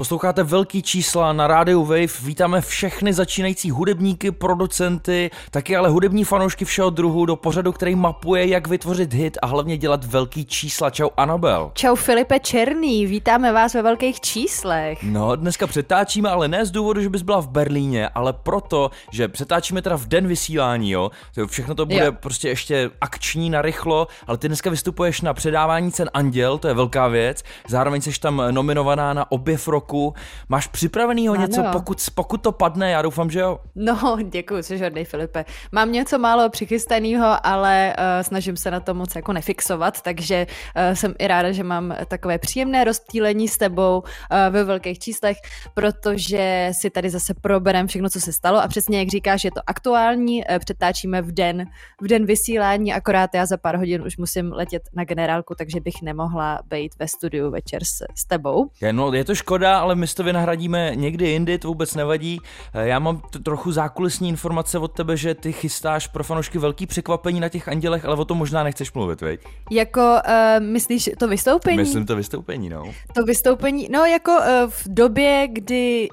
Posloucháte velký čísla na rádiu Wave, vítáme všechny začínající hudebníky, producenty, taky ale hudební fanoušky všeho druhu do pořadu, který mapuje, jak vytvořit hit a hlavně dělat velký čísla. Čau Anabel. Čau Filipe Černý, vítáme vás ve velkých číslech. No, dneska přetáčíme, ale ne z důvodu, že bys byla v Berlíně, ale proto, že přetáčíme teda v den vysílání, jo. Všechno to bude jo. prostě ještě akční, narychlo, ale ty dneska vystupuješ na předávání cen Anděl, to je velká věc. Zároveň jsi tam nominovaná na objev roku roku. Máš připravenýho ano. něco, pokud, pokud to padne, já doufám, že jo? No, děkuji, jsi hodný, Filipe. Mám něco málo přichystaného, ale uh, snažím se na to moc jako nefixovat, takže uh, jsem i ráda, že mám takové příjemné rozptýlení s tebou uh, ve velkých číslech, protože si tady zase proberem všechno, co se stalo a přesně jak říkáš, je to aktuální, uh, přetáčíme v den, v den vysílání, akorát já za pár hodin už musím letět na generálku, takže bych nemohla být ve studiu večer s, s tebou. Je, no, je to škoda, ale my to vynahradíme někdy jindy, to vůbec nevadí. Eh, já mám t- trochu zákulisní informace od tebe, že ty chystáš pro fanoušky velký překvapení na těch andělech, ale o tom možná nechceš mluvit, veď? Jako, uh, myslíš to vystoupení? Myslím to vystoupení, no. To vystoupení, no jako uh, v době, kdy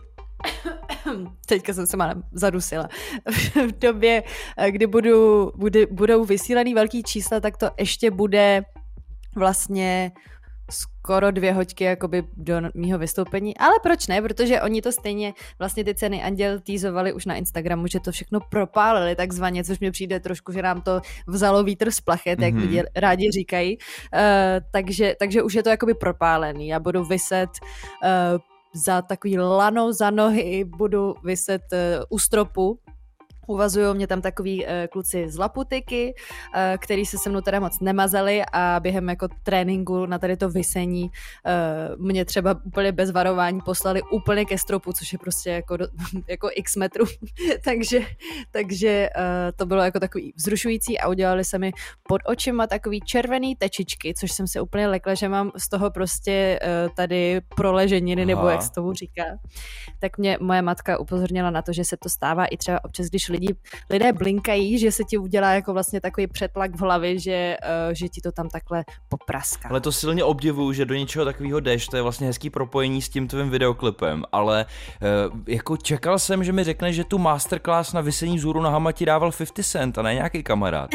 Teďka jsem se mám zadusila. v době, kdy budu, bude, budou vysílený velký čísla, tak to ještě bude vlastně skoro dvě hoďky jakoby do mýho vystoupení, ale proč ne, protože oni to stejně vlastně ty ceny Anděl týzovali už na Instagramu, že to všechno propálili takzvaně, což mi přijde trošku, že nám to vzalo vítr z plachet, mm-hmm. jak mhm. rádi říkají, uh, takže, takže už je to jakoby propálený, já budu vyset uh, za takový lanou za nohy, budu vyset uh, u stropu, Uvazují mě tam takový uh, kluci z Laputiky, uh, který se se mnou teda moc nemazali a během jako tréninku na tady to vysení uh, mě třeba úplně bez varování poslali úplně ke stropu, což je prostě jako, do, jako x metrů. takže takže uh, to bylo jako takový vzrušující a udělali se mi pod očima takový červený tečičky, což jsem si úplně lekla, že mám z toho prostě uh, tady proleženiny, Aha. nebo jak se tomu říká. Tak mě moje matka upozornila na to, že se to stává i třeba občas, když lidi, lidé blinkají, že se ti udělá jako vlastně takový přetlak v hlavě, že, uh, že ti to tam takhle popraská. Ale to silně obdivuju, že do něčeho takového jdeš, to je vlastně hezký propojení s tím tvým videoklipem, ale uh, jako čekal jsem, že mi řekne, že tu masterclass na vysení vzhůru na Hamati dával 50 Cent a ne nějaký kamarád.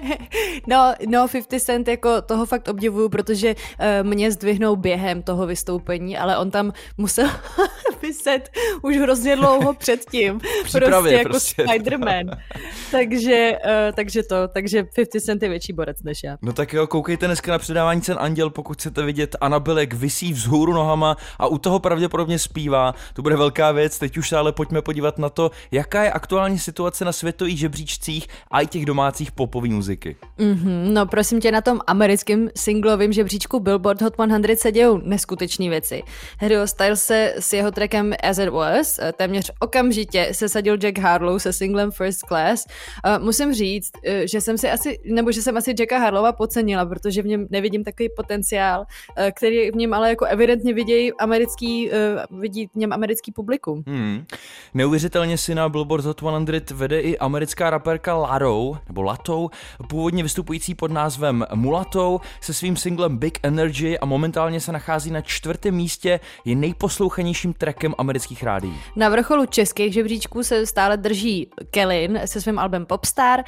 no, no 50 Cent jako toho fakt obdivuju, protože uh, mě zdvihnou během toho vystoupení, ale on tam musel vyset už hrozně dlouho předtím. prostě jako prostě. Spider-Man. takže, uh, takže to, takže 50 Cent je větší borec než já. No tak jo, koukejte dneska na předávání cen Anděl, pokud chcete vidět Anabel, jak vysí vzhůru nohama a u toho pravděpodobně zpívá. To bude velká věc, teď už se ale pojďme podívat na to, jaká je aktuální situace na světových žebříčcích a i těch domácích popový muziky. Mm-hmm, no prosím tě, na tom americkém singlovém žebříčku Billboard Hot 100 se dějou neskutečné věci. Harry Styles se s jeho trackem As It Was eh, téměř okamžitě sesadil Jack Harlow se singlem First Class. Uh, musím říct, uh, že jsem si asi, nebo že jsem asi Jacka Harlowa podcenila, protože v něm nevidím takový potenciál, uh, který v něm ale jako evidentně vidějí americký, uh, vidí v něm americký publikum. Hmm. Neuvěřitelně si na Billboard Hot 100 vede i americká raperka Larou, nebo Latou, původně vystupující pod názvem Mulatou, se svým singlem Big Energy a momentálně se nachází na čtvrtém místě, je nejposlouchanějším trackem amerických rádií. Na vrcholu českých žebříčků se stále drží Kellyn se svým albem Popstar uh,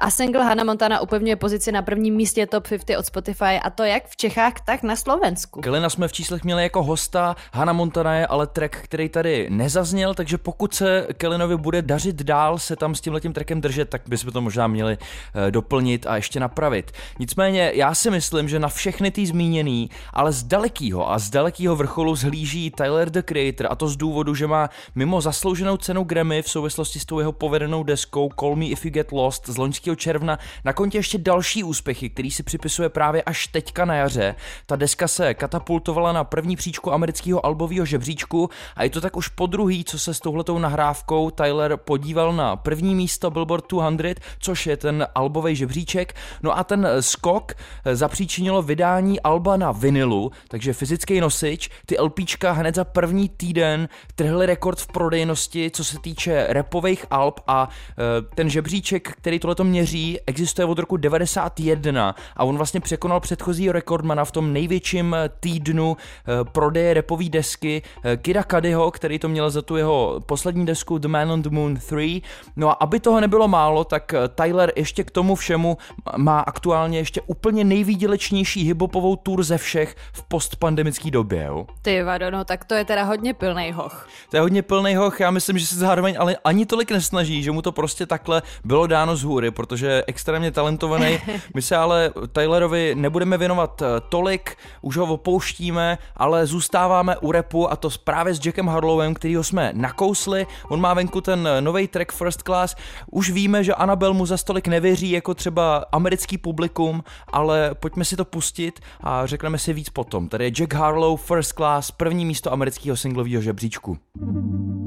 a single Hannah Montana upevňuje pozici na prvním místě Top 50 od Spotify a to jak v Čechách, tak na Slovensku. Kellina jsme v číslech měli jako hosta, Hannah Montana je ale track, který tady nezazněl, takže pokud se Kellinovi bude dařit dál se tam s tímhletím trackem držet, tak bychom to možná měli uh, doplnit a ještě napravit. Nicméně já si myslím, že na všechny ty zmíněný, ale z dalekého a z dalekého vrcholu zhlíží Tyler the Creator a to z důvodu, že má mimo zaslouženou cenu Grammy v souvislosti s tou tou jeho povedenou deskou Call Me If You Get Lost z loňského června na kontě ještě další úspěchy, který si připisuje právě až teďka na jaře. Ta deska se katapultovala na první příčku amerického albového žebříčku a je to tak už po druhý, co se s touhletou nahrávkou Tyler podíval na první místo Billboard 200, což je ten albový žebříček. No a ten skok zapříčinilo vydání alba na vinilu, takže fyzický nosič, ty LPčka hned za první týden trhly rekord v prodejnosti, co se týče repových alb a e, ten žebříček, který tohleto měří, existuje od roku 91 a on vlastně překonal předchozí rekordmana v tom největším týdnu e, prodeje repové desky Kida Kadyho, který to měl za tu jeho poslední desku The Man on the Moon 3. No a aby toho nebylo málo, tak Tyler ještě k tomu všemu má aktuálně ještě úplně nejvýdělečnější hibopovou tour ze všech v postpandemické době. Jo? Ty vado, no tak to je teda hodně pilnej hoch. To je hodně pilnej hoch, já myslím, že se zároveň ale ani tolik nesnaží, že mu to prostě takhle bylo dáno z hůry, protože je extrémně talentovaný. My se ale Tylerovi nebudeme věnovat eh, tolik, už ho opouštíme, ale zůstáváme u repu a to právě s Jackem Harlowem, kterýho jsme nakousli. On má venku ten eh, nový track First Class. Už víme, že Annabel mu za stolik nevěří jako třeba americký publikum, ale pojďme si to pustit a řekneme si víc potom. Tady je Jack Harlow First Class, první místo amerického singlového žebříčku. Mm.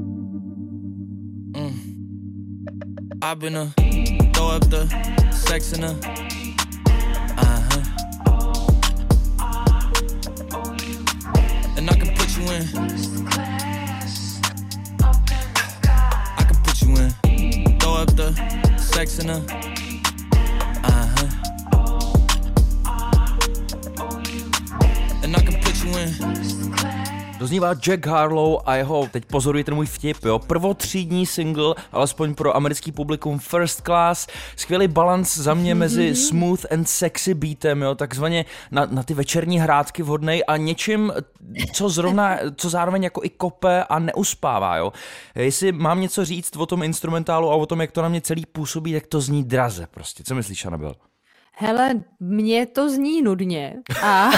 I've been a throw up the sex in a uh-huh. And I can put you in. I can put you in. Throw up the sex in a uh-huh. And I can put you in. Doznívá Jack Harlow a jeho, teď pozorujte můj vtip, jo, prvotřídní single, alespoň pro americký publikum First Class, skvělý balans za mě mezi smooth and sexy beatem, jo, takzvaně na, na ty večerní hrádky vhodnej a něčím, co zrovna, co zároveň jako i kope a neuspává, jo. Jestli mám něco říct o tom instrumentálu a o tom, jak to na mě celý působí, tak to zní draze prostě. Co myslíš, Anabel? Hele, mně to zní nudně a,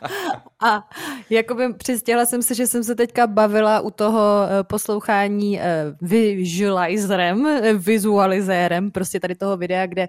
a jakoby přistěhla jsem se, že jsem se teďka bavila u toho eh, poslouchání eh, visualizerem, eh, vizualizérem, prostě tady toho videa, kde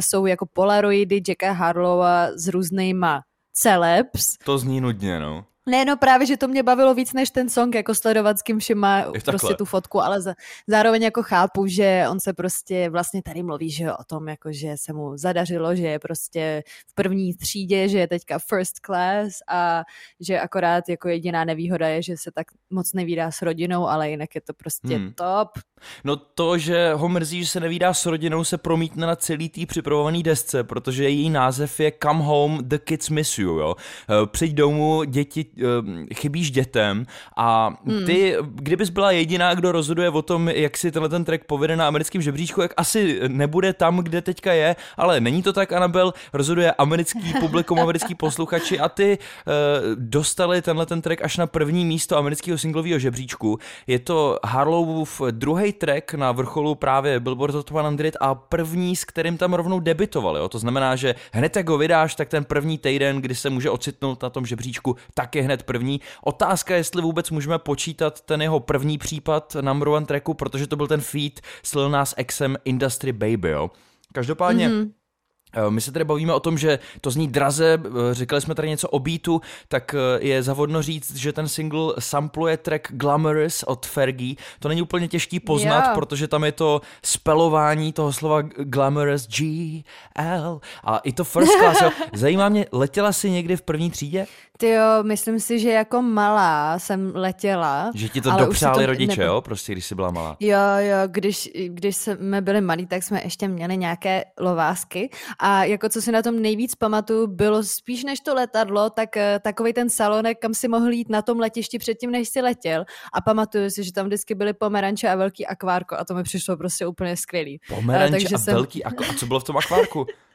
jsou jako polaroidy Jacka Harlowa s různýma celebs. To zní nudně, no. Ne, no právě, že to mě bavilo víc než ten song, jako sledovat s kým všem má prostě tu fotku, ale za, zároveň jako chápu, že on se prostě vlastně tady mluví, že o tom, jako že se mu zadařilo, že je prostě v první třídě, že je teďka first class a že akorát jako jediná nevýhoda je, že se tak moc nevídá s rodinou, ale jinak je to prostě hmm. top. No to, že ho mrzí, že se nevídá s rodinou, se promítne na celý tý připravovaný desce, protože její název je Come Home, The Kids Miss You, jo. Eh, přijď domů, děti chybíš dětem a ty, hmm. kdybys byla jediná, kdo rozhoduje o tom, jak si tenhle ten track povede na americkém žebříčku, jak asi nebude tam, kde teďka je, ale není to tak, Anabel, rozhoduje americký publikum, americký posluchači a ty uh, dostali tenhle ten track až na první místo amerického singlového žebříčku. Je to Harlowův druhý track na vrcholu právě Billboard Hot 100 a první, s kterým tam rovnou debitovali. Jo? To znamená, že hned jak ho vydáš, tak ten první týden, kdy se může ocitnout na tom žebříčku, tak je hned první. Otázka, jestli vůbec můžeme počítat ten jeho první případ number one tracku, protože to byl ten feat s Lil Nas Xem Industry Baby, jo. Každopádně, mm-hmm. My se tady bavíme o tom, že to zní draze, eh, říkali jsme tady něco o beatu, tak eh, je zavodno říct, že ten single sampluje track Glamorous od Fergie. To není úplně těžký poznat, yeah. protože tam je to spelování toho slova Glamorous G, L a i to first class. Zajímá mě, letěla jsi někdy v první třídě? Ty jo, myslím si, že jako malá jsem letěla. Že ti to dopřáli to rodiče, nebyl... jo, prostě, když jsi byla malá. Jo, jo, když, když jsme byli malí, tak jsme ještě měli nějaké lovásky a jako co si na tom nejvíc pamatuju, bylo spíš než to letadlo, tak eh, takový ten salonek, kam si mohl jít na tom letišti předtím, než si letěl a pamatuju si, že tam vždycky byly pomeranče a velký akvárko a to mi přišlo prostě úplně skvělý. Pomeranče a, a jsem... velký akvárko, a co bylo v tom akvárku?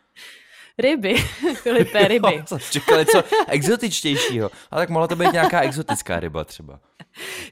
ryby. Filipe, ryby. jo, čekal něco exotičtějšího. Ale tak mohla to být nějaká exotická ryba třeba.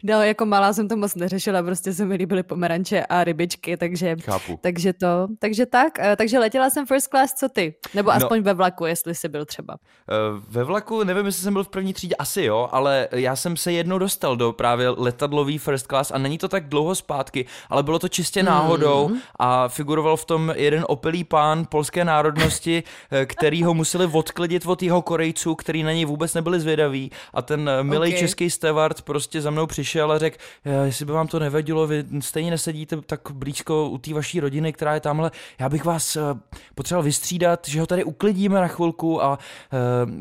No, jako malá jsem to moc neřešila, prostě se mi líbily pomeranče a rybičky, takže, Chápu. takže to, takže tak, eh, takže letěla jsem first class, co ty? Nebo no. aspoň no, ve vlaku, jestli jsi byl třeba. Eh, ve vlaku, nevím, jestli jsem byl v první třídě, asi jo, ale já jsem se jednou dostal do právě letadlový first class a není to tak dlouho zpátky, ale bylo to čistě náhodou mm. a figuroval v tom jeden opilý pán polské národnosti, eh, který ho museli odklidit od jeho Korejců, který na něj vůbec nebyli zvědaví a ten milý okay. český steward prostě za mnou přišel a řekl, jestli by vám to nevadilo, vy stejně nesedíte tak blízko u té vaší rodiny, která je tamhle, já bych vás potřeboval vystřídat, že ho tady uklidíme na chvilku a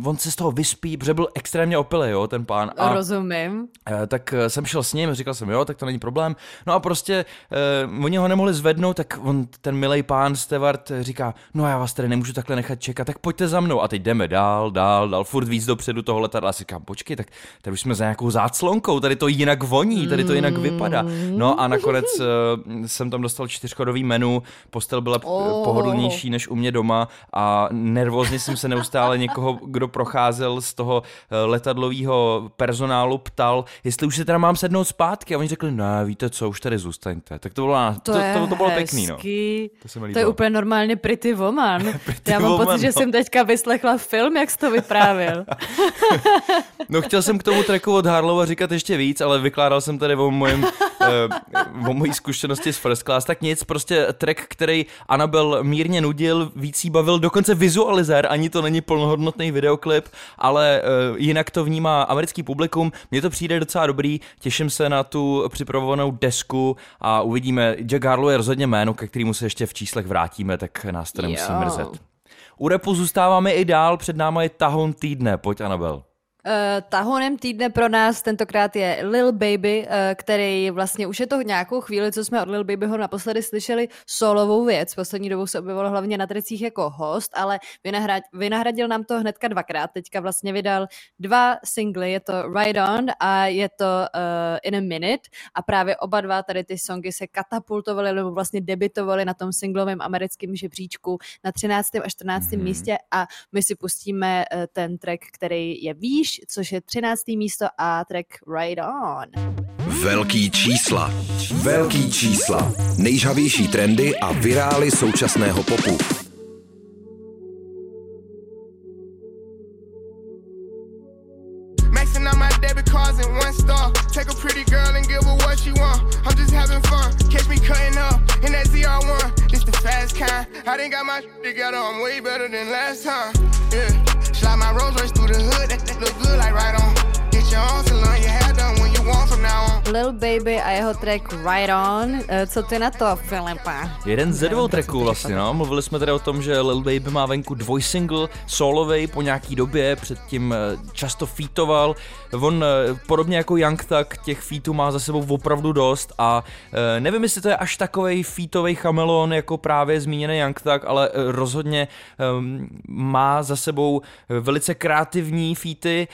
on se z toho vyspí, protože byl extrémně opilý, jo, ten pán. A, Rozumím. Tak jsem šel s ním, říkal jsem, jo, tak to není problém. No a prostě oni ho nemohli zvednout, tak on, ten milý pán Stewart říká, no já vás tady nemůžu takhle nechat čekat, tak pojďte za mnou. A teď jdeme dál, dál, dál, furt víc dopředu toho letadla. A si říkám, počkej, tak tady už jsme za nějakou záclonkou, tady to jinak voní, tady to jinak vypadá. No a nakonec uh, jsem tam dostal čtyřchodový menu, postel byla oh. pohodlnější než u mě doma a nervózně jsem se neustále někoho, kdo procházel z toho uh, letadlového personálu, ptal, jestli už se teda mám sednout zpátky. A oni řekli, ne, víte co, už tady zůstaňte. Tak to bylo, to, to, to, to, to bylo pěkný. No. To, se mi to je úplně normálně pretty woman. pretty Já mám woman, pocit, no. že jsem teďka vyslechla film, jak jsi to vyprávěl. no chtěl jsem k tomu treku od Harlova říkat ještě víc, ale vykládal jsem tady o mojem, uh, o mojí zkušenosti s First Class, tak nic, prostě track, který Anabel mírně nudil, víc jí bavil, dokonce vizualizér, ani to není plnohodnotný videoklip, ale uh, jinak to vnímá americký publikum, mně to přijde docela dobrý, těším se na tu připravovanou desku a uvidíme, Jack Harlow je rozhodně jméno, ke kterému se ještě v číslech vrátíme, tak nás to nemusí mrzet. U repu zůstáváme i dál, před náma je tahon týdne, pojď Anabel. Uh, tahonem týdne pro nás tentokrát je Lil Baby, uh, který vlastně už je to nějakou chvíli, co jsme od Lil Babyho naposledy slyšeli solovou věc. Poslední dobou se objevil hlavně na tricích jako host, ale vynahrad, vynahradil nám to hnedka dvakrát. Teďka vlastně vydal dva singly, je to Ride On a je to uh, In a Minute a právě oba dva tady ty songy se katapultovaly nebo vlastně debitovaly na tom singlovém americkém žebříčku na 13. a 14. Mm-hmm. místě a my si pustíme uh, ten track, který je výš, což je 13. místo a track Right On. Velký čísla. Velký čísla. Nejžavější trendy a virály současného popu. Take a pretty girl and give her what she want. I'm just having fun. Catch me cutting up in that ZR1. The fast kind. I didn't got my shit together. I'm way better than last time. Yeah. Slide my Rolls Royce through the hood, that, that look good like right on. Get your own salon, your hair Lil Baby a jeho track Right On. Eh, co ty na to, Filipa? Jeden ze dvou tracků vlastně, no. Mluvili jsme tady o tom, že Lil Baby má venku dvojsingle, solovej po nějaký době, předtím eh, často featoval. On eh, podobně jako Young tak těch featů má za sebou opravdu dost a nevím, jestli to je až takovej featový chamelon jako právě zmíněný Young tak, ale rozhodně um, má za sebou velice kreativní featy.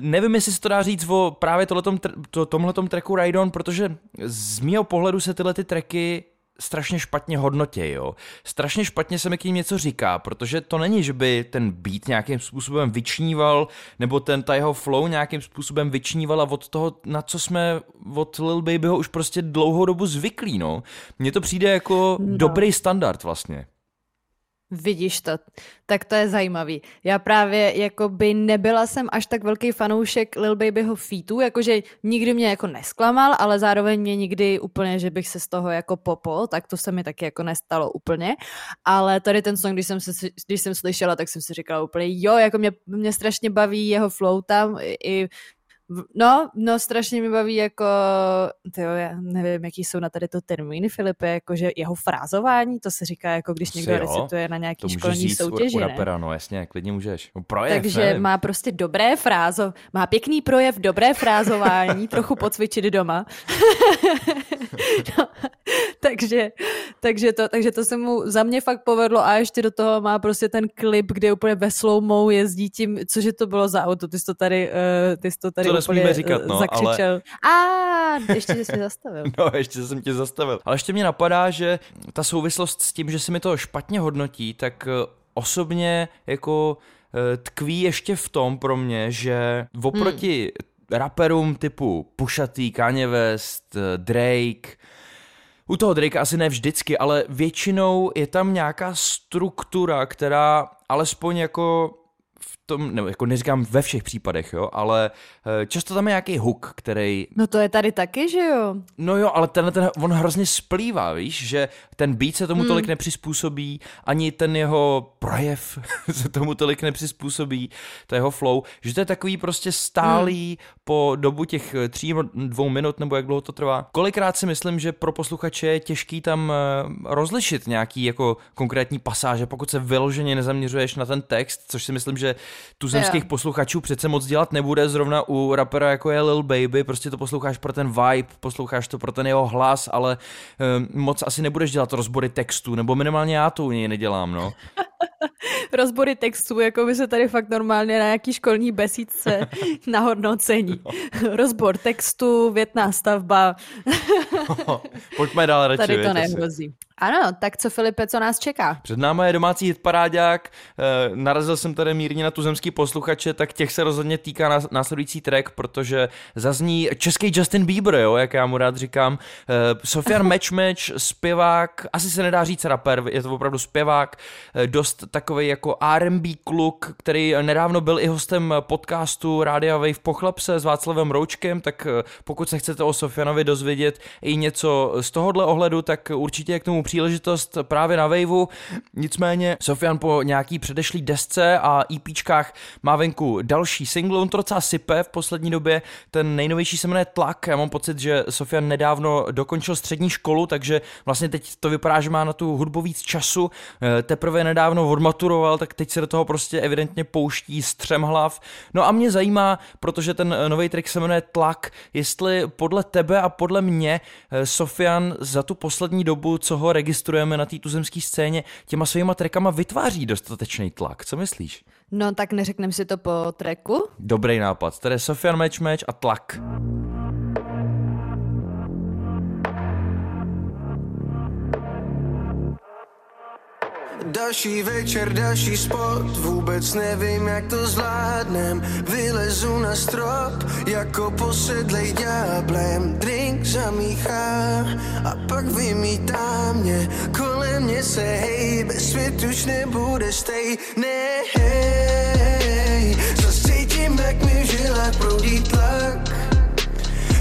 Nevím, jestli se to dá říct o právě tohletom, to, tomhletom tracku Ride On, protože z mého pohledu se tyhle ty tracky strašně špatně hodnotě, jo. Strašně špatně se mi k ním něco říká, protože to není, že by ten beat nějakým způsobem vyčníval, nebo ten ta jeho flow nějakým způsobem vyčníval a od toho, na co jsme od Lil Babyho už prostě dlouhou dobu zvyklí, no. Mně to přijde jako no. dobrý standard vlastně. Vidíš to, tak to je zajímavý. Já právě jako by nebyla jsem až tak velký fanoušek Lil Babyho featu, jakože nikdy mě jako nesklamal, ale zároveň mě nikdy úplně, že bych se z toho jako popol, tak to se mi taky jako nestalo úplně. Ale tady ten song, když jsem, se, když jsem slyšela, tak jsem si říkala úplně, jo, jako mě, mě strašně baví jeho flow tam, i No, no strašně mi baví jako, tyjo, já nevím, jaký jsou na tady to termíny, Filipe, jakože jeho frázování, to se říká jako když někdo jo, recituje na nějaký to školní soutěži, u, u rapera, no jasně, klidně můžeš. No, projev, Takže nevím. má prostě dobré frázo, má pěkný projev, dobré frázování, trochu pocvičit doma. no, takže, takže, to, takže to se mu za mě fakt povedlo a ještě do toho má prostě ten klip, kde úplně ve slow jezdí tím, cože to bylo za auto, ty jsi to tady, uh, ty jsi to tady to úplně říkat, no, zakřičel. Ale... A ještě jsi mě zastavil. no, ještě jsem tě zastavil. Ale ještě mě napadá, že ta souvislost s tím, že se mi to špatně hodnotí, tak osobně jako eh, tkví ještě v tom pro mě, že oproti hmm. raperům typu Pusha T, Kanye West, eh, Drake, u toho Drake asi ne vždycky, ale většinou je tam nějaká struktura, která alespoň jako v tom, nebo jako neříkám ve všech případech, jo, ale eh, často tam je nějaký hook, který... No to je tady taky, že jo? No jo, ale ten, ten on hrozně splývá, víš, že ten beat se tomu hmm. tolik nepřizpůsobí, ani ten jeho projev se tomu tolik nepřizpůsobí, to jeho flow, že to je takový prostě stálý hmm. po dobu těch tří, dvou minut, nebo jak dlouho to trvá. Kolikrát si myslím, že pro posluchače je těžký tam eh, rozlišit nějaký jako konkrétní pasáže, pokud se vyloženě nezaměřuješ na ten text, což si myslím, že tuzemských yeah. posluchačů přece moc dělat nebude, zrovna u rapera jako je Lil Baby, prostě to posloucháš pro ten vibe, posloucháš to pro ten jeho hlas, ale um, moc asi nebudeš dělat rozbory textu, nebo minimálně já to u něj nedělám, no. rozbory textů, jako by se tady fakt normálně na nějaký školní besídce na hodnocení. No. Rozbor textu, větná stavba. Pojďme dál radši. Tady to nehrozí. Ano, tak co Filipe, co nás čeká? Před náma je domácí hitparádák, e, narazil jsem tady mírně na tuzemský posluchače, tak těch se rozhodně týká následující track, protože zazní český Justin Bieber, jo, jak já mu rád říkám. E, Sofian Match Match, zpěvák, asi se nedá říct rapper, je to opravdu zpěvák, e, dost takový jako R&B kluk, který nedávno byl i hostem podcastu Rádia Wave Pochlapse s Václavem Roučkem, tak pokud se chcete o Sofianovi dozvědět i něco z tohohle ohledu, tak určitě k tomu příležitost právě na Waveu. Nicméně Sofian po nějaký předešlý desce a EPčkách má venku další single, on to docela sype v poslední době, ten nejnovější se jmenuje Tlak, já mám pocit, že Sofian nedávno dokončil střední školu, takže vlastně teď to vypadá, že má na tu hudbu víc času, eh, teprve nedávno odmaturoval, tak teď se do toho prostě evidentně pouští hlav. No a mě zajímá, protože ten nový track se jmenuje Tlak, jestli podle tebe a podle mě eh, Sofian za tu poslední dobu, co ho registrujeme na té tuzemské scéně, těma svýma trekama vytváří dostatečný tlak. Co myslíš? No tak neřekneme si to po treku? Dobrý nápad. Tady Sofian Match Match a tlak. Další večer, další spot, vůbec nevím, jak to zvládnem. Vylezu na strop, jako posedlej ďáblem. Drink zamíchá a pak vymítá mě. Kolem mě se hej, bez svět už nebude stej. Ne, hej, zas cítím, jak mi v žilách proudí tlak.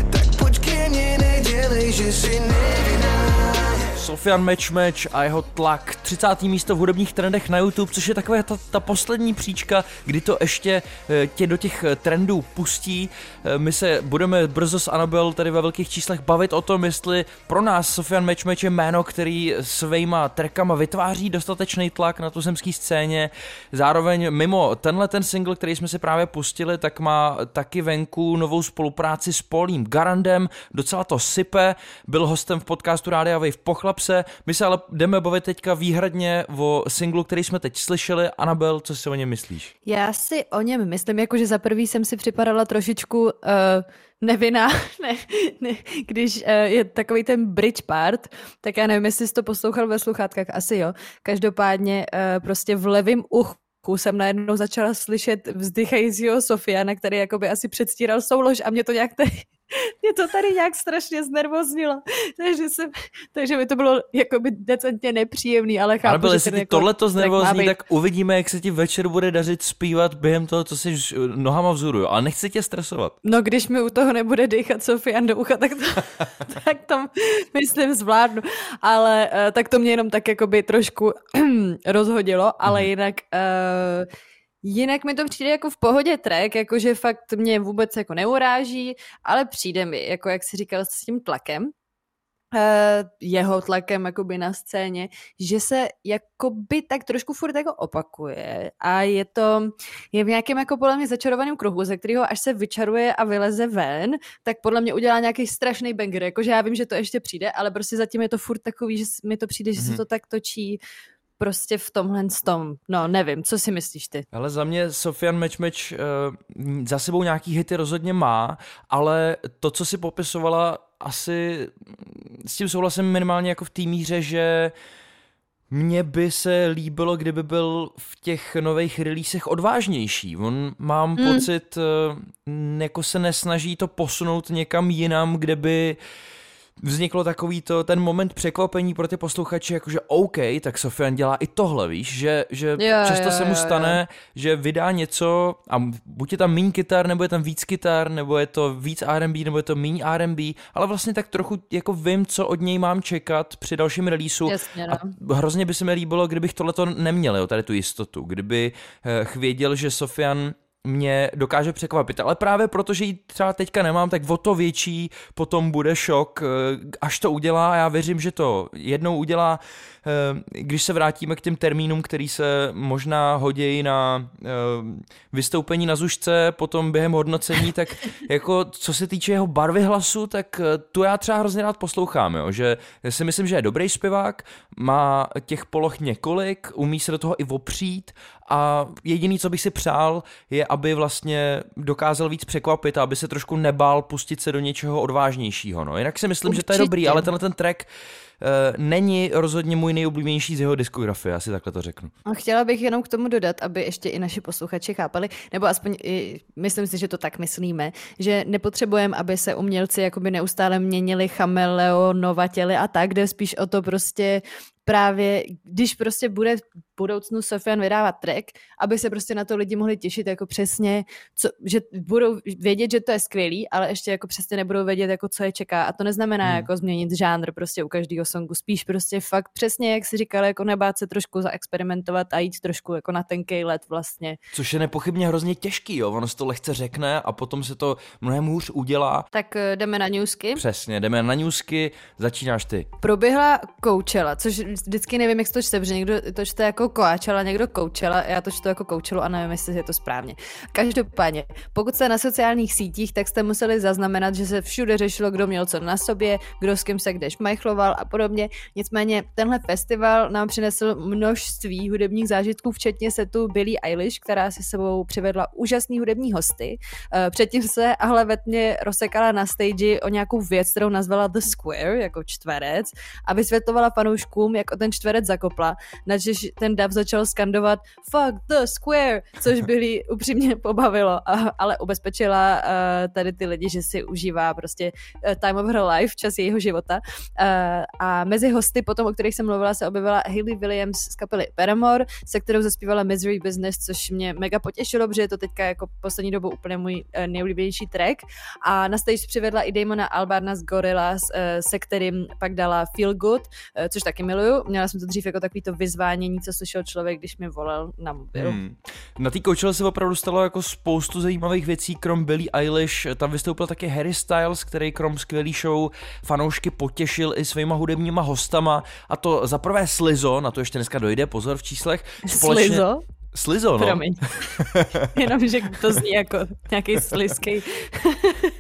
Tak pojď ke mně, nedělej, že si nevinná Sofian Match a jeho tlak. 30. místo v hudebních trendech na YouTube, což je taková ta, ta poslední příčka, kdy to ještě eh, tě do těch eh, trendů pustí. Eh, my se budeme brzo s Anabel tady ve velkých číslech bavit o tom, jestli pro nás Sofian Match je jméno, který svýma trackama vytváří dostatečný tlak na tu zemské scéně. Zároveň mimo tenhle ten single, který jsme si právě pustili, tak má taky venku novou spolupráci s Polím Garandem, docela to sype, byl hostem v podcastu Rádia Wave Pochla Relapse. My se ale jdeme bavit teďka výhradně o singlu, který jsme teď slyšeli. Anabel, co si o něm myslíš? Já si o něm myslím, jako že za prvý jsem si připadala trošičku uh, nevinná, ne, ne, když uh, je takový ten bridge part, tak já nevím, jestli jsi to poslouchal ve sluchátkách, asi jo. Každopádně uh, prostě v levém uchu jsem najednou začala slyšet vzdychajícího Sofiana, který jakoby asi předstíral soulož a mě to nějak tady mě to tady nějak strašně znervoznilo, takže, jsem, takže mi to bylo jakoby decentně nepříjemný, ale chápu, ale byl, jestli ti jako tohle to znervozní, tak uvidíme, jak se ti večer bude dařit zpívat během toho, co jsi nohama vzhůru, ale nechci tě stresovat. No, když mi u toho nebude dýchat Sofian do ucha, tak to, tak to myslím zvládnu, ale uh, tak to mě jenom tak jakoby trošku rozhodilo, ale mm. jinak uh, Jinak mi to přijde jako v pohodě track, jakože fakt mě vůbec jako neuráží, ale přijde mi, jako jak si říkal, s tím tlakem, uh, jeho tlakem jakoby na scéně, že se jakoby tak trošku furt jako opakuje a je to, je v nějakém jako podle mě začarovaném kruhu, ze kterého až se vyčaruje a vyleze ven, tak podle mě udělá nějaký strašný banger, jakože já vím, že to ještě přijde, ale prostě zatím je to furt takový, že mi to přijde, že se mhm. to tak točí prostě v tomhle tom. No, nevím, co si myslíš ty? Ale za mě Sofian Match uh, za sebou nějaký hity rozhodně má, ale to, co si popisovala, asi s tím souhlasím minimálně jako v té míře, že Mně by se líbilo, kdyby byl v těch nových releasech odvážnější. On mám hmm. pocit, eh, jako se nesnaží to posunout někam jinam, kde by uh, vzniklo takový to, ten moment překvapení pro ty posluchače, jakože OK, tak Sofian dělá i tohle, víš, že, že jo, často jo, se mu stane, jo. že vydá něco a buď je tam méně kytar, nebo je tam víc kytar, nebo je to víc R&B, nebo je to méně R&B, ale vlastně tak trochu jako vím, co od něj mám čekat při dalším releaseu Jasně, no. a hrozně by se mi líbilo, kdybych tohleto neměl, jo, tady tu jistotu, kdyby eh, věděl, že Sofian mě dokáže překvapit. Ale právě protože ji třeba teďka nemám, tak o to větší potom bude šok, eh, až to udělá. Já věřím, že to jednou udělá. Eh, když se vrátíme k těm termínům, který se možná hodějí na eh, vystoupení na zušce, potom během hodnocení, tak jako co se týče jeho barvy hlasu, tak tu já třeba hrozně rád poslouchám, jo? že si myslím, že je dobrý zpěvák, má těch poloh několik, umí se do toho i opřít a jediný, co bych si přál, je, aby vlastně dokázal víc překvapit a aby se trošku nebál pustit se do něčeho odvážnějšího. No. Jinak si myslím, Určitě. že to je dobrý, ale tenhle ten track není rozhodně můj nejoblíbenější z jeho diskografie, asi takhle to řeknu. A chtěla bych jenom k tomu dodat, aby ještě i naši posluchači chápali, nebo aspoň i, myslím si, že to tak myslíme, že nepotřebujeme, aby se umělci jakoby neustále měnili chameleonovatěli a tak, jde spíš o to prostě právě, když prostě bude v budoucnu Sofian vydávat track, aby se prostě na to lidi mohli těšit jako přesně, co, že budou vědět, že to je skvělý, ale ještě jako přesně nebudou vědět, jako co je čeká. A to neznamená hmm. jako změnit žánr prostě u každého songu, spíš prostě fakt přesně, jak si říkal, jako nebát se trošku zaexperimentovat a jít trošku jako na tenkej let vlastně. Což je nepochybně hrozně těžký, jo, ono se to lehce řekne a potom se to mnohem hůř udělá. Tak eh, jdeme na newsky. Přesně, jdeme na newsky, začínáš ty. Proběhla Coachella, což vždycky nevím, jak to čte, protože někdo to čte jako Coachella, někdo Coachella, já to čtu jako Coachella a nevím, jestli je to správně. Každopádně, pokud jste na sociálních sítích, tak jste museli zaznamenat, že se všude řešilo, kdo měl co na sobě, kdo s kým se kde šmajchloval a podobně. Nicméně tenhle festival nám přinesl množství hudebních zážitků, včetně setu Billie Eilish, která si sebou přivedla úžasný hudební hosty. Eh, předtím se ale vetně rozsekala na stage o nějakou věc, kterou nazvala The Square, jako čtverec, a vysvětlovala fanouškům, jak o ten čtverec zakopla, načež ten dav začal skandovat fuck the square, což byli upřímně pobavilo, a, ale ubezpečila uh, tady ty lidi, že si užívá prostě uh, time of her life, čas jejího života. Uh, a mezi hosty potom, o kterých jsem mluvila, se objevila Hayley Williams z kapely Paramore, se kterou zaspívala Misery Business, což mě mega potěšilo, protože je to teďka jako poslední dobou úplně můj uh, track. A na stage přivedla i Damona Albarna z Gorillaz, uh, se kterým pak dala Feel Good, uh, což taky miluju měla jsem to dřív jako takový to vyzvánění, co slyšel člověk, když mi volal na mobil. Hmm. Na té Coachella se opravdu stalo jako spoustu zajímavých věcí, krom Billie Eilish, tam vystoupil také Harry Styles, který krom skvělý show fanoušky potěšil i svýma hudebníma hostama, a to za prvé Slizo, na to ještě dneska dojde, pozor v číslech. Společně, Slizo? Slizo, no. Promiň. Jenom, že to zní jako nějaký slizký.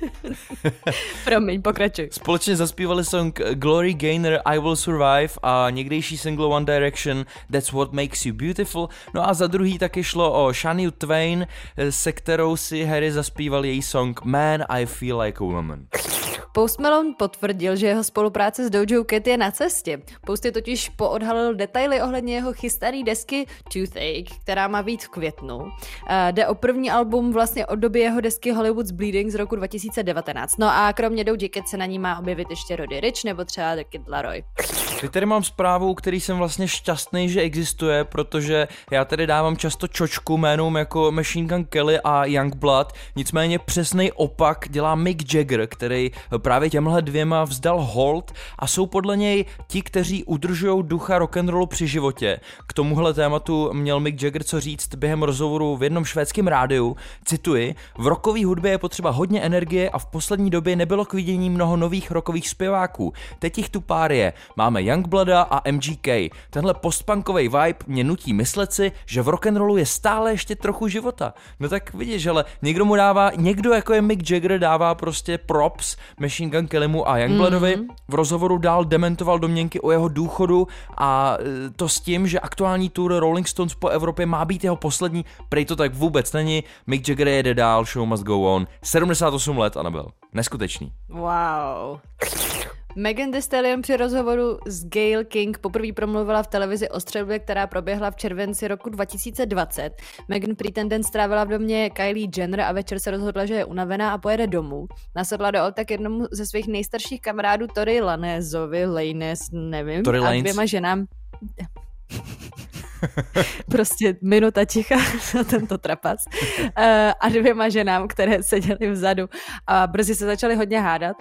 Promiň, pokračuj. Společně zaspívali song Glory Gainer I Will Survive a někdejší single One Direction That's What Makes You Beautiful. No a za druhý taky šlo o Shania Twain, se kterou si Harry zaspíval její song Man I Feel Like a Woman. Post Malone potvrdil, že jeho spolupráce s Dojo Cat je na cestě. Post je totiž poodhalil detaily ohledně jeho chystané desky Toothache, která má být v květnu. Uh, jde o první album vlastně od doby jeho desky Hollywood's Bleeding z roku 2019. No a kromě Doja Cat se na ní má objevit ještě Roddy Rich nebo třeba The Kid Laroi. Teď tady mám zprávu, který jsem vlastně šťastný, že existuje, protože já tady dávám často čočku jménům jako Machine Gun Kelly a Youngblood, nicméně přesný opak dělá Mick Jagger, který právě těmhle dvěma vzdal hold a jsou podle něj ti, kteří udržují ducha rock'n'rollu při životě. K tomuhle tématu měl Mick Jagger co říct během rozhovoru v jednom švédském rádiu. Cituji, v rockové hudbě je potřeba hodně energie a v poslední době nebylo k vidění mnoho nových rockových zpěváků. Teď jich tu pár je. Máme Youngblooda a MGK. Tenhle postpunkový vibe mě nutí myslet si, že v rock'n'rollu je stále ještě trochu života. No tak vidíš, ale někdo mu dává, někdo jako je Mick Jagger dává prostě props Machine Gun Kellymu a Youngbloodovi. Mm-hmm. V rozhovoru dál dementoval domněnky o jeho důchodu a e, to s tím, že aktuální tour Rolling Stones po Evropě má být jeho poslední. Prej to tak vůbec není. Mick Jagger jede dál, show must go on. 78 let, Anabel. Neskutečný. Wow. Megan Thee Stallion při rozhovoru s Gail King poprvé promluvila v televizi o střelbě, která proběhla v červenci roku 2020. Megan prý ten den strávila v domě Kylie Jenner a večer se rozhodla, že je unavená a pojede domů. Nasedla do auta k jednomu ze svých nejstarších kamarádů Tory Lanezovi, Lanes, nevím, Tory a Lanez. dvěma ženám. prostě minuta ticha na tento trapas. Eh, a dvěma ženám, které seděly vzadu a brzy se začaly hodně hádat.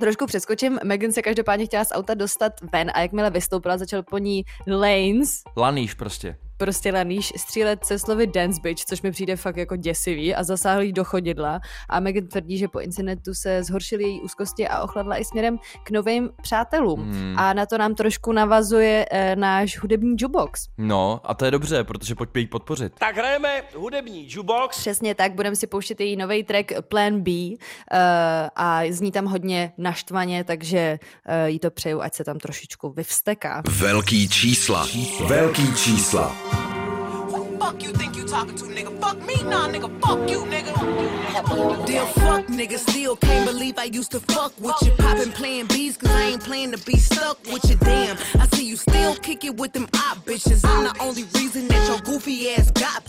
Trošku přeskočím, Megan se každopádně chtěla z auta dostat ven a jakmile vystoupila, začal po ní Lanes, Laníš prostě. Prostě laníš, střílet se slovy dance bitch, což mi přijde fakt jako děsivý a zasáhl jí do chodidla a Megan tvrdí, že po incidentu se zhoršily její úzkosti a ochladla i směrem k novým přátelům. Hmm. A na to nám trošku navazuje e, náš hudební jukebox. No, a to je dobře, protože pojďme jí podpořit. Tak hrajeme hudební jukebox. Přesně tak, budeme si pouštět její nový track Plan B uh, a zní tam hodně naštvaně, takže uh, jí to přeju, ať se tam trošičku vyvsteká. Velký čísla. Velký čísla. Fuck you think you talking to, nigga? Fuck me, nah, nigga. Fuck you, nigga. Damn, fuck, nigga. Still can't believe I used to fuck with you. Poppin' playing bees, cause I ain't playing to be stuck with you. Damn, I see you still kick it with them op bitches. I'm the only reason that your goofy ass got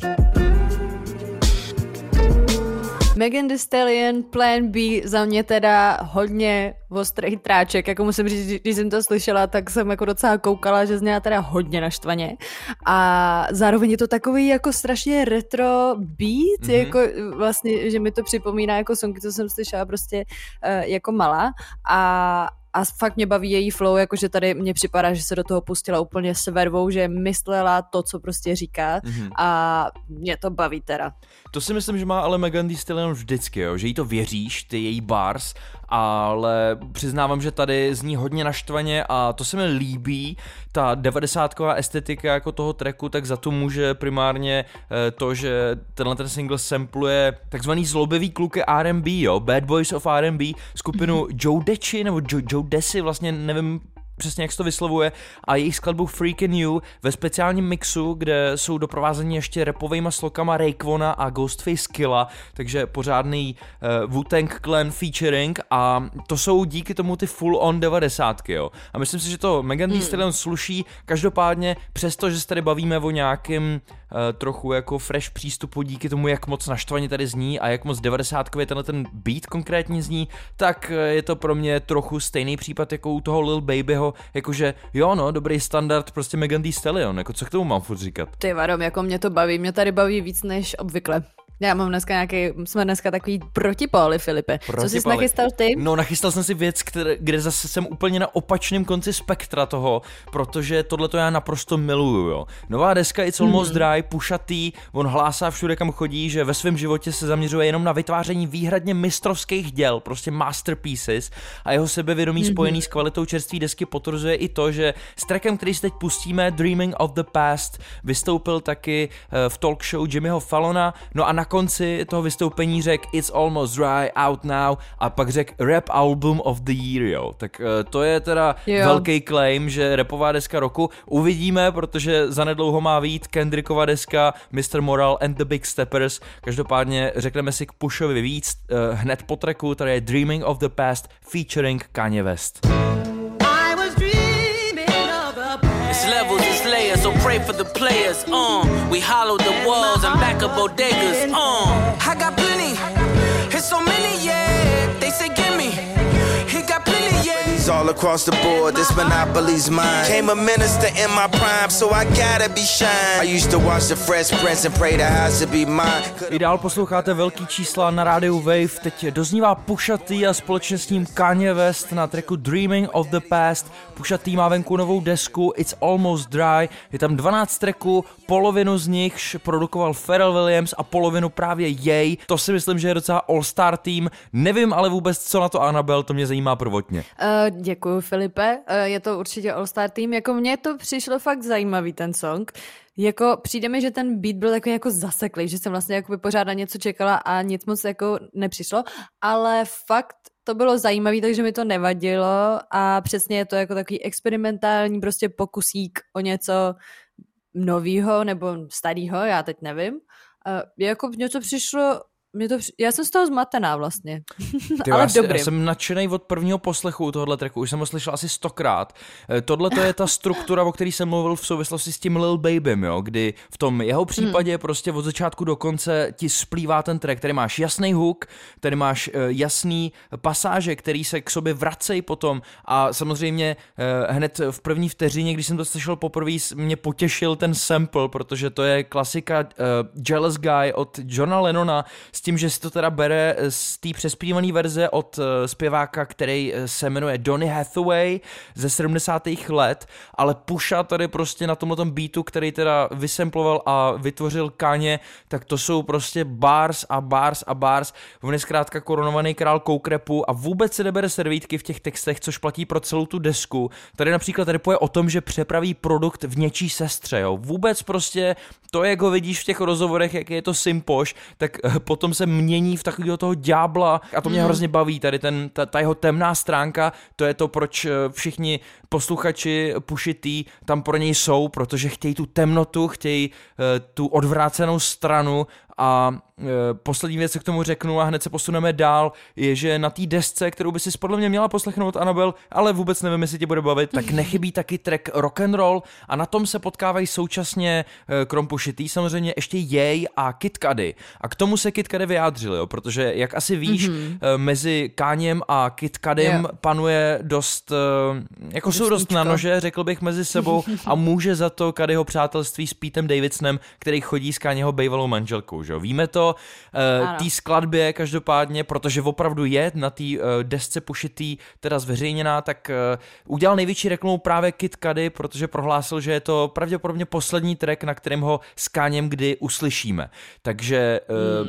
Megan Thee Stallion, Plan B, za mě teda hodně ostrý tráček, jako musím říct, když jsem to slyšela, tak jsem jako docela koukala, že zněla teda hodně naštvaně. A zároveň je to takový jako strašně retro beat, mm-hmm. jako vlastně, že mi to připomíná jako songy, co jsem slyšela prostě uh, jako malá. A a fakt mě baví její flow, jakože tady mně připadá, že se do toho pustila úplně s vervou, že myslela to, co prostě říká mm-hmm. a mě to baví teda. To si myslím, že má ale Megan Thee Stallion vždycky, jo? že jí to věříš, ty její bars, ale přiznávám, že tady zní hodně naštvaně a to se mi líbí, ta devadesátková estetika jako toho tracku, tak za to může primárně eh, to, že tenhle ten single sampluje takzvaný zlobivý kluky R&B, jo, Bad Boys of R&B, skupinu Joe Dechi nebo Joe, Joe Desi, vlastně nevím přesně jak se to vyslovuje, a jejich skladbu Freakin' You ve speciálním mixu, kde jsou doprovázeni ještě repovejma slokama Rayquana a Ghostface Killa, takže pořádný uh, Wu-Tang Clan featuring a to jsou díky tomu ty full on 90 jo. A myslím si, že to Megan Thee Stallion sluší, každopádně přesto, že se tady bavíme o nějakým uh, trochu jako fresh přístupu díky tomu, jak moc naštvaně tady zní a jak moc 90 tenhle ten beat konkrétně zní, tak uh, je to pro mě trochu stejný případ jako u toho Lil Babyho, jakože jo no, dobrý standard, prostě Megan Thee Stallion, jako co k tomu mám furt říkat? Ty varom, jako mě to baví, mě tady baví víc než obvykle. Já mám dneska nějaký, jsme dneska takový protipóly, Filipe. Co jsi Protipály. nachystal ty? No, nachystal jsem si věc, které, kde zase jsem úplně na opačném konci spektra toho, protože tohle to já naprosto miluju, jo. Nová deska It's Almost Hmm. Dry, pušatý, on hlásá všude, kam chodí, že ve svém životě se zaměřuje jenom na vytváření výhradně mistrovských děl, prostě masterpieces a jeho sebevědomí Mhm. spojený s kvalitou čerstvé desky potvrzuje i to, že s trackem, který si teď pustíme, Dreaming of the Past, vystoupil taky eh, v talk show Jimmyho Fallona, no a na konci toho vystoupení řekl It's Almost Dry, Out Now a pak řekl Rap Album of the Year, jo. Tak eh, to je teda Jo. velký claim, že repová deska roku. Uvidíme, protože zanedlouho má vít Kendrickova deska Mr. Moral and the Big Steppers. Každopádně řekneme si k Pushovi víc eh, hned po tracku, tady je Dreaming of the Past featuring Kanye West. For the players. Uh, we hollow the walls and back up bodegas. Uh, It's all across the board, this monopoly's mine. Came a minister in my prime, so I gotta be shine. I used to watch the Fresh Prince and pray the house to be mine. I dál posloucháte velký čísla na rádiu Wave, teď doznívá Pušatý a společně s ním Kanye West na tracku Dreaming of the Past. Pušatý má venku novou desku It's Almost Dry, je tam 12 tracků, polovinu z nich produkoval Pharrell Williams a polovinu právě jej. To si myslím, že je docela all-star tým. Nevím ale vůbec, co na to Annabelle, to mě zajímá prvotně. Uh, děkuji, Filipe. Uh, je to určitě All-Star Team. Jako mně to přišlo fakt zajímavý, ten song. Jako přijde mi, že ten beat byl takový jako zaseklý, že jsem vlastně jako pořád na něco čekala a nic moc jako nepřišlo, ale fakt to bylo zajímavé, takže mi to nevadilo a přesně je to jako takový experimentální prostě pokusík o něco novýho nebo starýho, já teď nevím. Uh, jako něco přišlo mě to, já jsem z toho zmatená vlastně. Ty, Ale já, dobrý. já jsem nadšený od prvního poslechu tohohle tracku, už jsem ho slyšel asi stokrát. Eh, Tohle to je ta struktura, o který jsem mluvil v souvislosti s tím Lil Babym, jo, kdy v tom jeho případě Hmm. prostě od začátku do konce ti splývá ten track, tady máš jasný hook, tady máš eh, jasný pasáže, který se k sobě vracejí potom a samozřejmě eh, hned v první vteřině, když jsem to slyšel poprvé, mě potěšil ten sample, protože to je klasika uh, Jealous Guy od Johna Lennona s tím, že si to teda bere z té přespívané verze od uh, zpěváka, který eh, se jmenuje Donny Hathaway ze 70. let, ale Pusha tady prostě na tomhle beatu, který teda vysemploval a vytvořil Káně, tak to jsou prostě bars a bars a bars. On je zkrátka korunovaný král koukrepu a vůbec se nebere servítky v těch textech, což platí pro celou tu desku. Tady například tady poje o tom, že přepraví produkt v něčí sestře, jo. Vůbec prostě to, jak ho vidíš v těch rozhovorech, jak je to simpoš, tak eh, potom se mění v takového toho ďábla a to mě hrozně baví, tady ten, ta, ta jeho temná stránka, to je to, proč eh, všichni posluchači pušitý tam pro něj jsou, protože chtějí tu temnotu, chtějí eh, tu odvrácenou stranu a e, poslední věc, co k tomu řeknu a hned se posuneme dál, je, že na té desce, kterou by si podle mě měla poslechnout Anabel, ale vůbec nevím, jestli tě bude bavit, tak nechybí taky track rock and roll a na tom se potkávají současně e, krom pušitý samozřejmě ještě jej a Cudi. A k tomu se Kid Cudi vyjádřil, jo, protože jak asi víš, mm-hmm. mezi Káněm a Cudim Jo. panuje dost, jako jsou dost na nože, řekl bych, mezi sebou a může za to Kadyho přátelství s Petem Davidsonem, který chodí s Kanyeho bývalou manželkou, že? Víme to, uh, Ano. té skladbě každopádně, protože opravdu je na té uh, desce pušitý, teda zveřejněná, tak uh, udělal největší reklamu právě Kid Cudi, protože prohlásil, že je to pravděpodobně poslední track, na kterém ho s Kanyem kdy uslyšíme. Takže uh,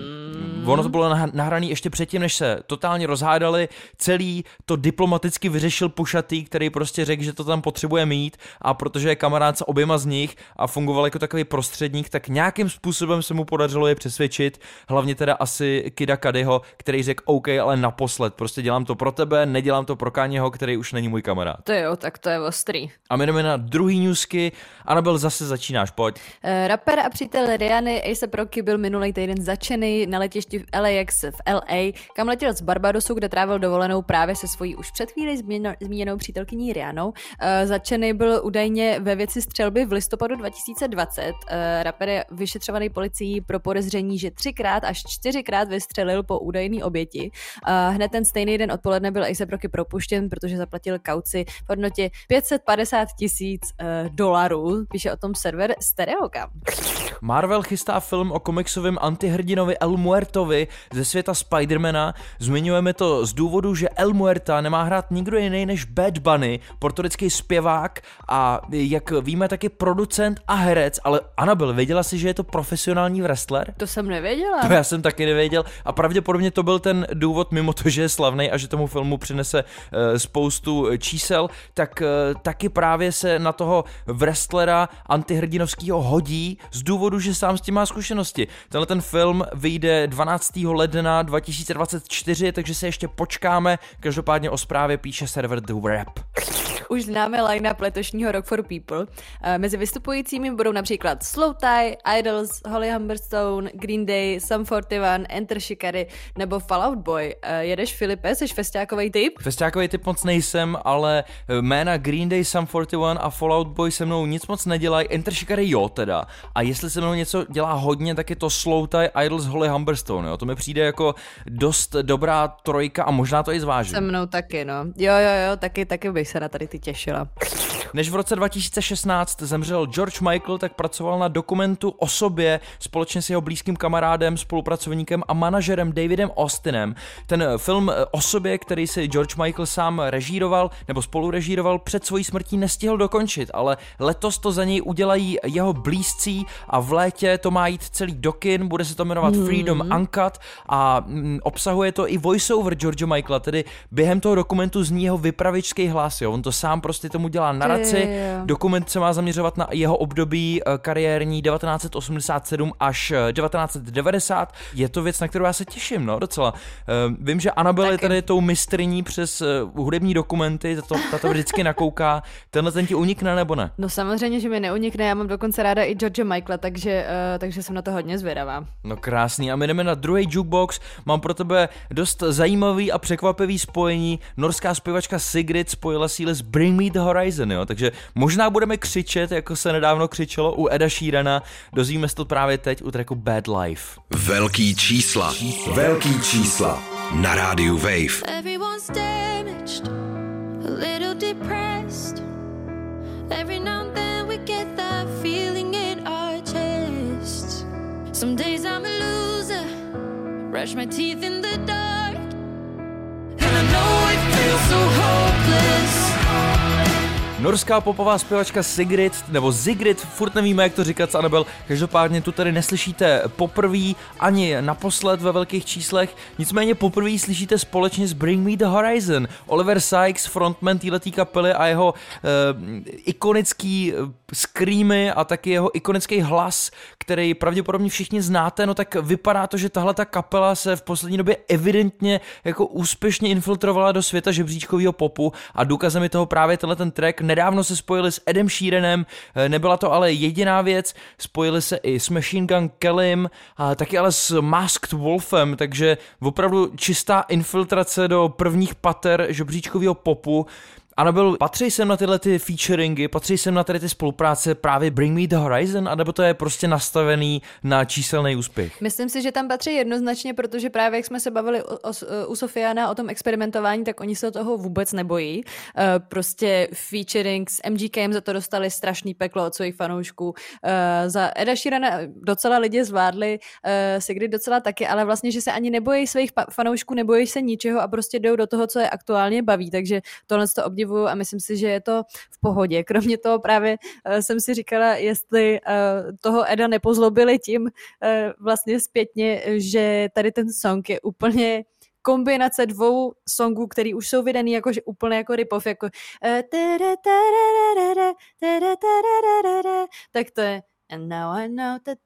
mm. ono to bylo nah- nahraný ještě předtím, než se totálně rozhádali, celý to diplomaticky vyřešil Pušatý, který prostě řekl, že to tam potřebuje mít a protože je kamarád s oběma z nich a fungoval jako takový prostředník, tak nějakým způsobem se mu podařilo je přesvědčit, hlavně teda asi Kida Kadyho, který řekl OK, ale naposled, prostě dělám to pro tebe, nedělám to pro Káněho, který už není můj kamarád. To jo, tak to je ostrý. A my jdeme na druhý newsky. Anabel, zase začínáš, pojď. Uh, rapper a přítel Riany A$AP Rocky byl minulý týden začený na letišti v LAX v LA, kam letěl z Barbadosu, kde trávil dovolenou právě se svojí už před chvíli změno, zmíněnou přítelkyní Rianou. Uh, začený byl údajně ve věci střelby v listopadu 2020. Uh, rapper je vyšetřovaný policií pro podezření, že třikrát až čtyřikrát vystřelil po údajné oběti. Uh, hned ten stejný den odpoledne byl A$AP Rocky propuštěn, protože zaplatil kauci v hodnotě 550 tisíc dolarů, píše o tom server Marvel chystá film o komiksovém antihrdinovi El Muertovi ze světa Spidermana. Zmiňujeme to z důvodu, že El Muerta nemá hrát nikdo jiný než Bad Bunny, portorický zpěvák a jak víme taky producent a herec, ale Anabel, věděla si, že je to profesionální wrestler? To jsem nevěděla. To já jsem taky nevěděl a pravděpodobně to byl ten důvod, mimo to, že je slavný a že tomu filmu přinese uh, spoustu eh, čísel, tak uh, taky právě se na toho wrestlera antihrdinovského hodí z důvodu, že sám s tím má zkušenosti. Tenhle ten film vyjde 12. ledna 2024, takže se ještě počkáme. Každopádně o zprávě píše server The Rap. Už známe line-up letošního Rock for People. Eh, Mezi vystupujícími budou například Slow Tie, Idols, Holly Humberstone, Green Day, Sum 41, Enter Shikari nebo Fallout Boy. Eh, Jedeš Filipe, jsi festiákový typ? Festiákový typ moc nejsem, ale jména Green Day, Sum 41 a Fallout Boy se mnou nic moc nedělají, Enter Shikari jo teda. A jestli se mnou něco dělá hodně, tak je to Slow Tie, Idols, Holly Humberstone, jo. To mi přijde jako dost dobrá trojka a možná to i zvážím. Se mnou taky, no. Jo, jo, jo, taky, taky bych se na tady ty těšila. Než v roce 2016 zemřel George Michael, tak pracoval na dokumentu o sobě společně s jeho blízkým kamarádem, spolupracovníkem a manažerem Davidem Austinem. Ten film o sobě, který si George Michael sám režíroval nebo spolurežíroval, před svojí smrtí nestihl dokončit, ale letos to za něj udělají jeho blízcí a v létě to má jít celý do kin, bude se to jmenovat Freedom Uncut a mm, obsahuje to i voiceover George Michaela, tedy během toho dokumentu zní jeho vypravičský hlas, jo. On to sám prostě tomu dělá narativ krátce. jo, jo. Dokument se má zaměřovat na jeho období eh, kariérní 1987 až eh, 1990. Je to věc, na kterou já se těším, no, docela. Eh, Vím, že Annabelle je tady tou mistrní přes eh, hudební dokumenty, tato, tato vždycky nakouká. Tenhle ten ti unikne nebo ne? No samozřejmě, že mi neunikne, já mám dokonce ráda i George Michaela, takže, uh, takže jsem na to hodně zvědavá. No krásný. A my jdeme na druhý jukebox. Mám pro tebe dost zajímavý a překvapivý spojení. Norská zpěvačka Sigrid spojila síly s Bring Me The Horizon, jo. Takže možná budeme křičet, jako se nedávno křičelo u Eda Sheerana. Dozvíme se to právě teď u tracku Bad Life. Velký čísla. Velký čísla. Na rádiu Wave. Everyone's damaged, a little depressed. Every now and then we get that feeling in our chests. Some days I'm a loser, brush my teeth in the dark. And I know it feels so hopeless. Norská popová zpěvačka Sigrid, nebo Zigrid, furt nevíme, jak to říkat s Annabel. Každopádně tu tady neslyšíte poprvé ani naposled ve velkých číslech, nicméně poprvé slyšíte společně s Bring Me The Horizon. Oliver Sykes, frontman této kapely a jeho uh, ikonický eh, screamy a taky jeho ikonický hlas, který pravděpodobně všichni znáte, no tak vypadá to, že tahle ta kapela se v poslední době evidentně jako úspěšně infiltrovala do světa žebříčkového popu a důkazem je toho právě tenhle ten track. Nedávno se spojili s Edem Sheeranem, eh, nebyla to ale jediná věc, spojili se i s Machine Gun Kellym a taky ale s Masked Wolfem, takže opravdu čistá infiltrace do prvních pater žebříčkového popu. Anabel, patří sem na tyhle ty featuringy, patří sem na tady ty spolupráce právě Bring Me The Horizon, anebo to je prostě nastavený na číselný úspěch? Myslím si, že tam patří jednoznačně, protože právě jak jsme se bavili o, o, u Sofiana o tom experimentování, tak oni se toho vůbec nebojí. Uh, prostě featuring s MGKem za to dostali strašný peklo od svých fanoušků. Uh, za Eda Sheerana docela lidi zvládli, uh, Sigrid docela taky, ale vlastně, že se ani nebojí svých fanoušků, nebojí se ničeho a prostě jdou do toho, co je aktuálně baví. Takže tohle to obdivuju a myslím si, že je to v pohodě. Kromě toho právě uh, jsem si říkala, jestli uh, toho Eda nepozlobili tím uh, vlastně zpětně, že tady ten song je úplně kombinace dvou songů, který už jsou vydaný jakože úplně jako rip-off, jako eh, tak to je And now I know that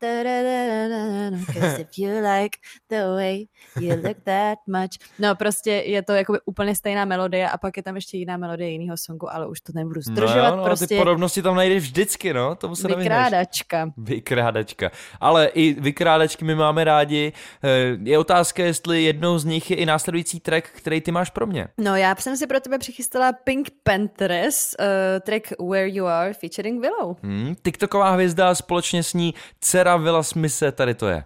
Cause if you like the way you look that much No prostě je to jako úplně stejná melodie a pak je tam ještě jiná melodie jiného songu, ale už to nebudu zdržovat, no, jo, no, prostě ty podobnosti tam najdeš vždycky, no, tomu se nevyhneš. vykrádačka. Vykrádačka. Ale i vykrádačky my máme rádi. Eh, Je otázka, jestli jednou z nich je i následující track, který ty máš pro mě. No já jsem si pro tebe přichystala Pink Panthers, uh, track Where You Are featuring Willow. Hmm, TikToková hvězda společně s ní dcera Willa Smise, tady to je.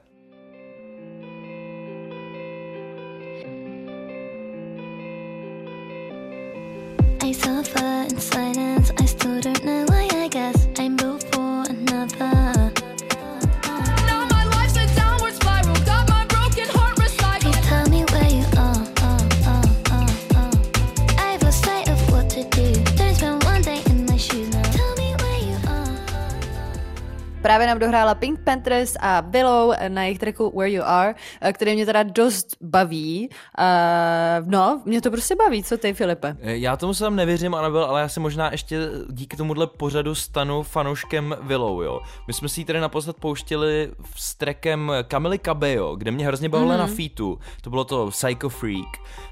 I suffer in silence. I still don't know why. Právě nám dohrála Pink Panthers a Willow na jejich tracku Where You Are, eh, který mě teda dost baví. Uh, no, mě to prostě baví, co ty, Filipe? Eh, Já tomu sám nevěřím, Anabel, ale já se možná ještě díky tomuhle pořadu stanu fanouškem Willow, jo. My jsme si ji tady naposled pouštili s trackem Kamily Cabello, kde mě hrozně bavila mm-hmm. na featu. To bylo to Psycho Freak.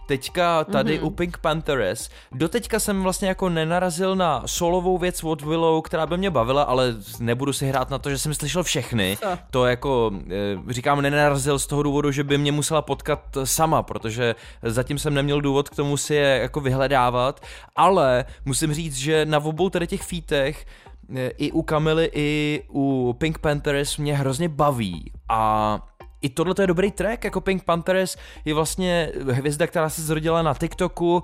Teďka tady mm-hmm. u Pink Panthers. Doteďka jsem vlastně jako nenarazil na solovou věc od Willow, která by mě bavila, ale nebudu si hrát na to, že jsem slyšel všechny. Co? To jako, eh, říkám, nenarazil z toho důvodu, že by mě musela potkat sama, protože zatím jsem neměl důvod k tomu si je jako vyhledávat, ale musím říct, že na obou tady těch fítech eh, i u Kamily, i u Pink Panthers mě hrozně baví a i tohle je dobrý track, jako Pink Panthers je vlastně hvězda, která se zrodila na TikToku,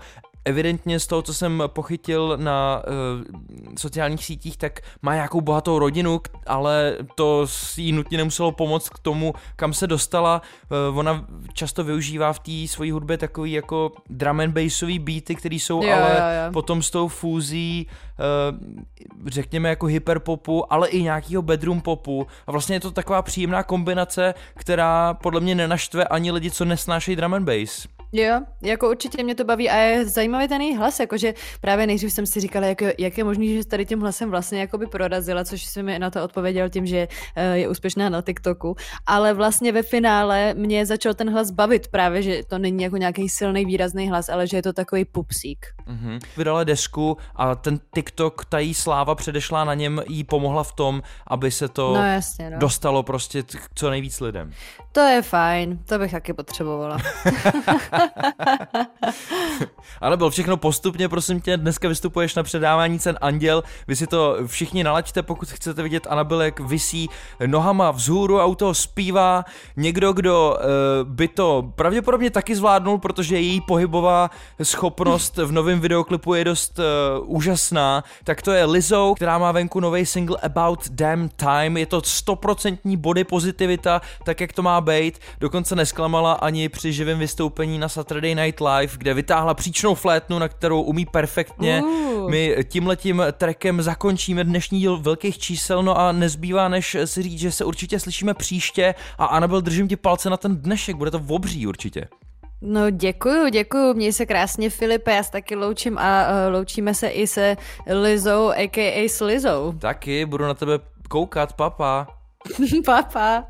evidentně z toho, co jsem pochytil na uh, sociálních sítích, tak má nějakou bohatou rodinu, ale to jí nutně nemuselo pomoct k tomu, kam se dostala. Uh, ona často využívá v té svojí hudbě takový jako drum and bassový beaty, které jsou Jo, ale jo, jo. potom s tou fúzí, uh, řekněme jako hyperpopu, ale i nějakýho bedroom popu. A vlastně je to taková příjemná kombinace, která podle mě nenaštve ani lidi, co nesnášejí drum and bass. Jo, jako určitě mě to baví a je zajímavý ten její hlas, jakože právě nejdřív jsem si říkala, jak, jak je možný, že tady tím hlasem vlastně jakoby prorazila, což si mi na to odpověděl tím, že eh, je úspěšná na TikToku, ale vlastně ve finále mě začal ten hlas bavit právě, že to není jako nějaký silný výrazný hlas, ale že je to takový pupsík. Mm-hmm. Vydala desku a ten TikTok, ta jí sláva předešla na něm, jí pomohla v tom, aby se to no, jasně, no. dostalo prostě co nejvíc lidem. To je fajn, to bych taky potřebovala. Ale byl všechno postupně, prosím tě, dneska vystupuješ na předávání cen Anděl, vy si to všichni nalaďte, pokud chcete vidět Anabel, jak visí nohama vzhůru a u toho zpívá někdo, kdo uh, by to pravděpodobně taky zvládnul, protože její pohybová schopnost v novém videoklipu je dost uh, úžasná, tak to je Lizzo, která má venku nový single About Damn Time, je to stoprocentní body pozitivita, tak jak to má být, dokonce nesklamala ani při živém vystoupení na Saturday Night Live, kde vytáhla příčnou flétnu, na kterou umí perfektně. Uh. My tímhletím trackem zakončíme dnešní díl velkých čísel, no a nezbývá než si říct, že se určitě slyšíme příště a Anabel, držím ti palce na ten dnešek, bude to obří určitě. No děkuju, děkuju, měj se krásně Filipe, já se taky loučím a uh, loučíme se i se Lizou, a.k.a. s Lizou. Taky, budu na tebe koukat, papa. papa.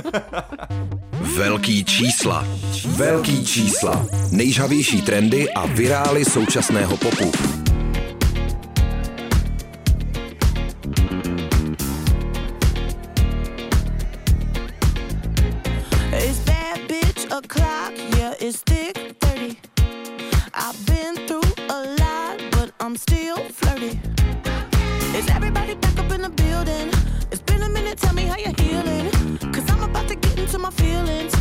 Velký čísla. Velký čísla. Nejžavější trendy a virály současného popu. Is that bitch a clock? Yeah, it's still feeling